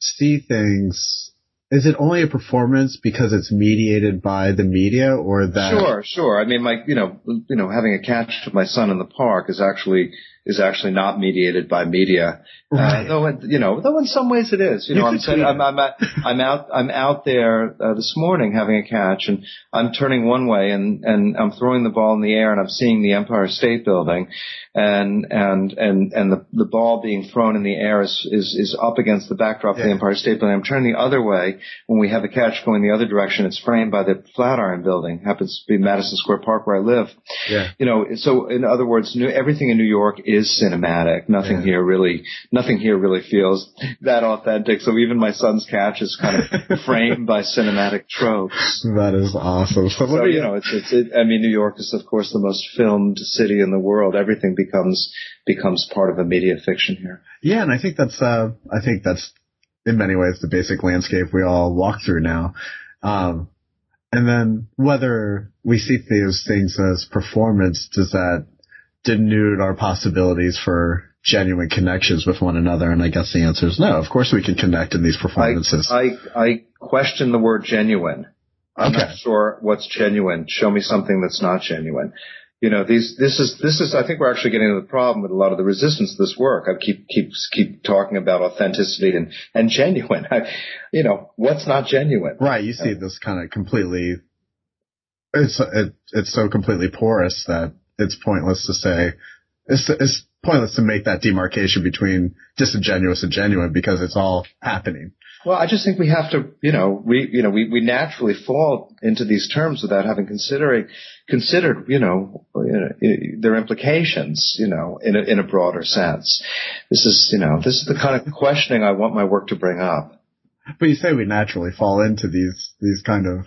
see things? Is it only a performance because it's mediated by the media or that? Sure, sure. I mean, like, you know, you know, having a catch with my son in the park is actually is actually not mediated by media. Uh, right. Uh, though, you know, though in some ways it is. You, you know, I'm, saying, I'm, I'm, I'm, out, I'm out there uh, this morning having a catch, and I'm turning one way, and and I'm throwing the ball in the air, and I'm seeing the Empire State Building, and and and and the the ball being thrown in the air is is, is up against the backdrop yeah. of the Empire State Building. I'm turning the other way when we have a catch going the other direction. It's framed by the Flatiron Building. Happens to be Madison Square Park where I live. Yeah. You know, so in other words, new, everything in New York is is cinematic. Nothing yeah. here really, nothing here really feels that authentic. So even my son's catch is kind of framed by cinematic tropes. That is awesome. So, so you know, it's, it's, it, I mean, New York is of course the most filmed city in the world. Everything becomes, becomes part of a media fiction here. Yeah. And I think that's, uh, I think that's in many ways the basic landscape we all walk through now. Um, and then whether we see these things as performance, does that denude our possibilities for genuine connections with one another? And I guess the answer is no. Of course we can connect in these performances. I, I, I question the word genuine. I'm okay. not sure what's genuine. Show me something that's not genuine you know, these, this is, this is, I think we're actually getting to the problem with a lot of the resistance to this work. I keep, keep, keep talking about authenticity and, and genuine. I, you know, what's not genuine? Right. You see this kind of completely, it's, it, it's so completely porous that it's pointless to say, it's, it's pointless to make that demarcation between disingenuous and genuine because it's all happening. Well, I just think we have to, you know, we, you know, we, we naturally fall into these terms without having considering, considered, you know, their implications, you know, in a, in a broader sense. This is, you know, this is the kind of questioning I want my work to bring up. But you say we naturally fall into these, these kind of,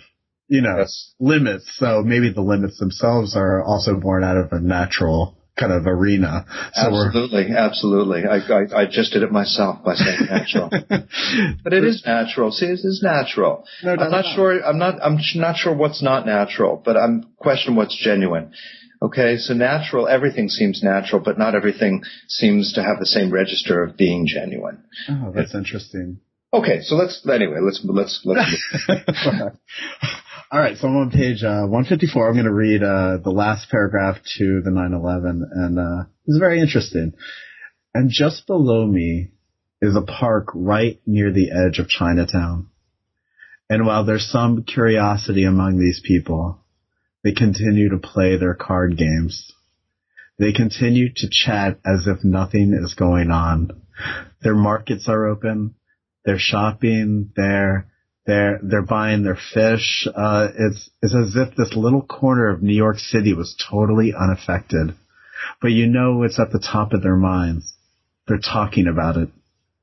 you know, yes. limits. So maybe the limits themselves are also born out of a natural kind of arena. So absolutely, absolutely. I, I, I just did it myself by saying natural, but it is natural. See, it is natural. No, I'm not sure. I'm not. I'm not sure what's not natural, but I'm questioning what's genuine. Okay, so natural, everything seems natural, but not everything seems to have the same register of being genuine. Oh, that's interesting. Okay, so let's anyway. Let's let's let's. All right, so I'm on page uh, 154. I'm going to read uh, the last paragraph to the 9/11, and uh, it's very interesting. And just below me is a park right near the edge of Chinatown. And while there's some curiosity among these people, they continue to play their card games. They continue to chat as if nothing is going on. Their markets are open. They're shopping. They're they're they're buying their fish. Uh, it's it's as if this little corner of New York City was totally unaffected. But you know it's at the top of their minds. They're talking about it.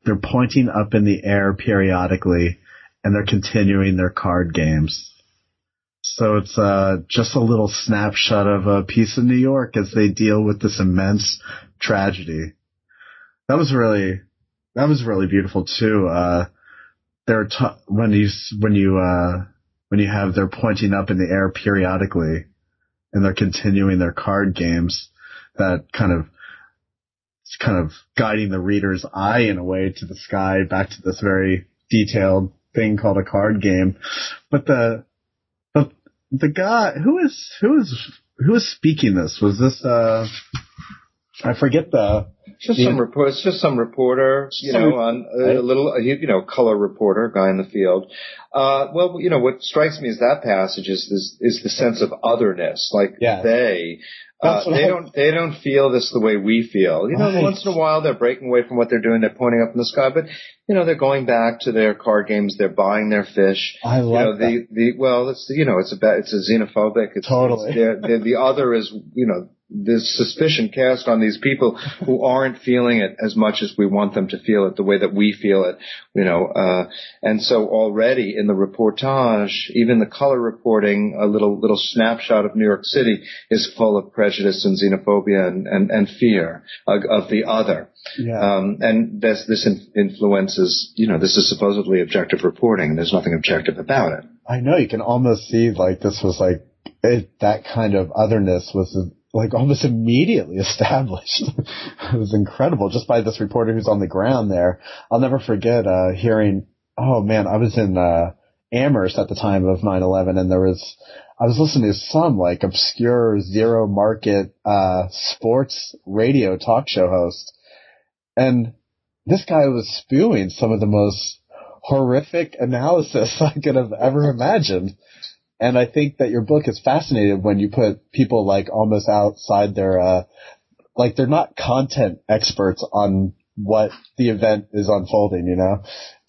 They're pointing up in the air periodically, and they're continuing their card games. So it's uh, just a little snapshot of a piece of New York as they deal with this immense tragedy. That was really that was really beautiful too. Uh, they're t- when you when you uh, when you have they're pointing up in the air periodically, and they're continuing their card games. That kind of it's kind of guiding the reader's eye in a way to the sky, back to this very detailed thing called a card game. But the the the guy who is who is who is speaking this was this uh I forget the just some report. It's just some reporter, you some know, on a, a little, you know, color reporter, guy in the field. Uh, well, you know, what strikes me is that passage is is, is the sense of otherness, like yeah. they. Uh, they I, don't. They don't feel this the way we feel. You know, right. once in a while they're breaking away from what they're doing. They're pointing up in the sky, but you know, they're going back to their card games. They're buying their fish. I love you know, that. The, the well, it's you know, it's a it's a xenophobic. It's, totally. It's, the other is you know this suspicion cast on these people who aren't feeling it as much as we want them to feel it, the way that we feel it, you know. Uh, and so already in the reportage, even the color reporting, a little little snapshot of New York City is full of prejudice and xenophobia and and, and fear of, of the other. Yeah. Um, and this this influences, you know, this is supposedly objective reporting. There's nothing objective about it. I know you can almost see like this was like it, that kind of otherness was like almost immediately established. it was incredible just by this reporter who's on the ground there. I'll never forget, uh, hearing, oh man, I was in, uh, Amherst at the time of 9-11 and there was, I was listening to some like obscure zero market, uh, sports radio talk show host. And this guy was spewing some of the most horrific analysis I could have ever imagined. And I think that your book is fascinating when you put people like almost outside their, uh, like they're not content experts on what the event is unfolding, you know?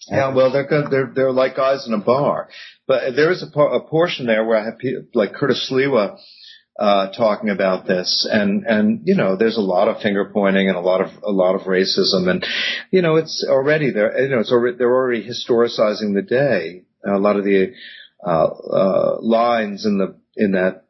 Yeah, well, they're good. They're they're like guys in a bar, but there is a, a portion there where I have people, like Curtis Sliwa uh, talking about this, and and you know, there's a lot of finger pointing and a lot of a lot of racism, and you know, it's already there. You know, it's already they're already historicizing the day. A lot of the lines in the in that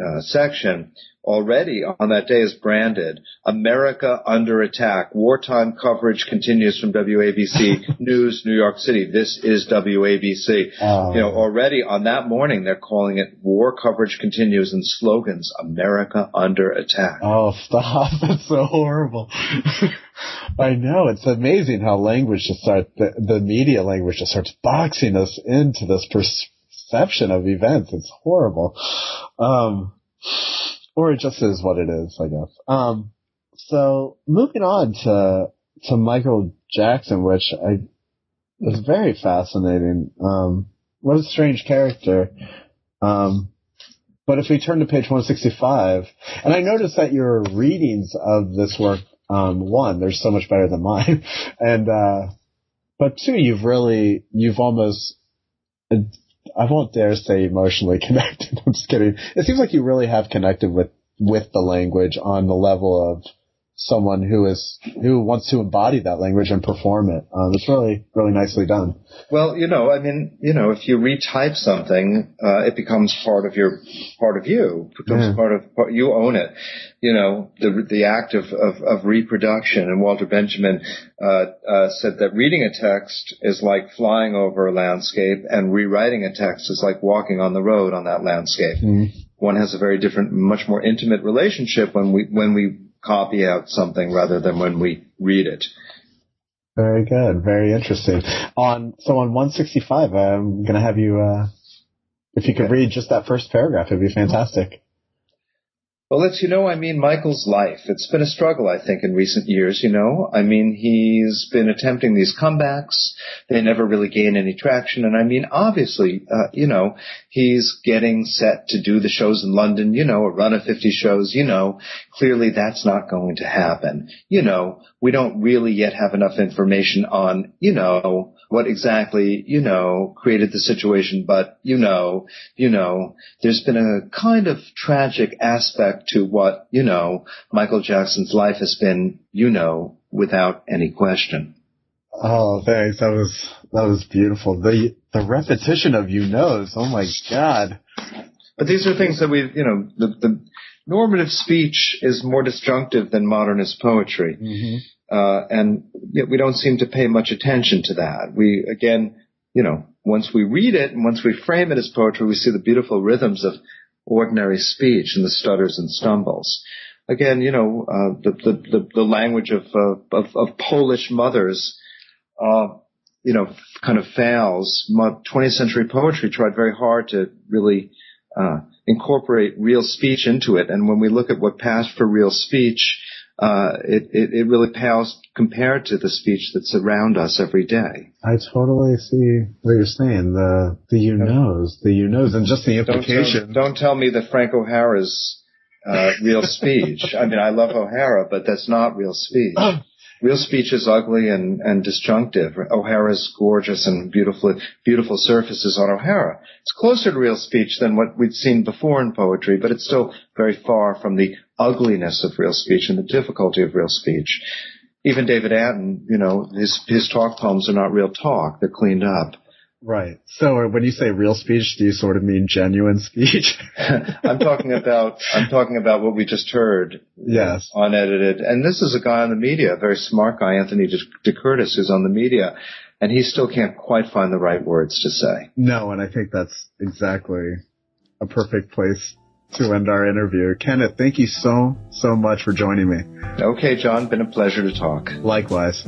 uh, section already on that day is branded America under attack. Wartime coverage continues from WABC News, New York City. This is WABC. Oh. You know, already on that morning, they're calling it war coverage continues and slogans America under attack. Oh, stop. That's so horrible. I know. It's amazing how language just starts, the, the media language just starts boxing us into this perception of events. It's horrible. Um, or it just is what it is, I guess. Um, so moving on to to Michael Jackson, which I was very fascinating. Um, what a strange character. Um, but if we turn to page 165, and I noticed that your readings of this work, um, one, they're so much better than mine, and uh, but two, you've really, you've almost I won't dare say emotionally connected. I'm just kidding. It seems like you really have connected with with the language on the level of someone who is who wants to embody that language and perform it. Um, it's really really nicely done. Well, you know, I mean, you know, if you retype something, uh, it becomes part of your part of you. It becomes yeah. part of part, you own it. You know, the the act of of, of reproduction. And Walter Benjamin uh, uh, said that reading a text is like flying over a landscape, and rewriting a text is like walking on the road on that landscape. Mm. One has a very different, much more intimate relationship when we when we copy out something rather than when we read it. Very good. Very interesting. On so on 165, I'm going to have you, uh, if you could read just that first paragraph, it'd be fantastic. Well, it's, you know, I mean, Michael's life. It's been a struggle, I think, in recent years, you know. I mean, he's been attempting these comebacks. They never really gain any traction. And I mean, obviously, uh, you know, he's getting set to do the shows in London, you know, a run of 50 shows, you know. Clearly that's not going to happen. You know, we don't really yet have enough information on, you know, what exactly, you know, created the situation, but you know, you know, there's been a kind of tragic aspect to what, you know, Michael Jackson's life has been, you know, without any question. Oh, thanks. That was, that was beautiful. The, the repetition of you knows. Oh my God. But these are things that we, you know, the, the normative speech is more disjunctive than modernist poetry. Mm-hmm. Uh, and yet we don't seem to pay much attention to that. We, again, you know, once we read it and once we frame it as poetry, we see the beautiful rhythms of ordinary speech and the stutters and stumbles. Again, you know, uh, the, the, the, the, language of, uh, of, of, Polish mothers, uh, you know, kind of fails. 20th century poetry tried very hard to really, uh, incorporate real speech into it. And when we look at what passed for real speech, uh, it, it, it really pales compared to the speech that's around us every day. I totally see what you're saying. The the you knows, the you knows, and just the implication. Don't tell, don't tell me that Frank O'Hara's uh, real speech. I mean, I love O'Hara, but that's not real speech. real speech is ugly and, and disjunctive. O'Hara's gorgeous and beautiful, beautiful surfaces on O'Hara. It's closer to real speech than what we'd seen before in poetry, but it's still very far from the ugliness of real speech and the difficulty of real speech. Even David Antin, you know, his, his talk poems are not real talk. They're cleaned up. Right. So uh, when you say real speech, do you sort of mean genuine speech? I'm talking about I'm talking about what we just heard. Yes. Unedited. And this is a guy on the media, a very smart guy, Anthony DeCurtis, who's on the media, and he still can't quite find the right words to say. No, and I think that's exactly a perfect place to end our interview. Kenneth, thank you so so much for joining me. Okay, John, been a pleasure to talk. Likewise.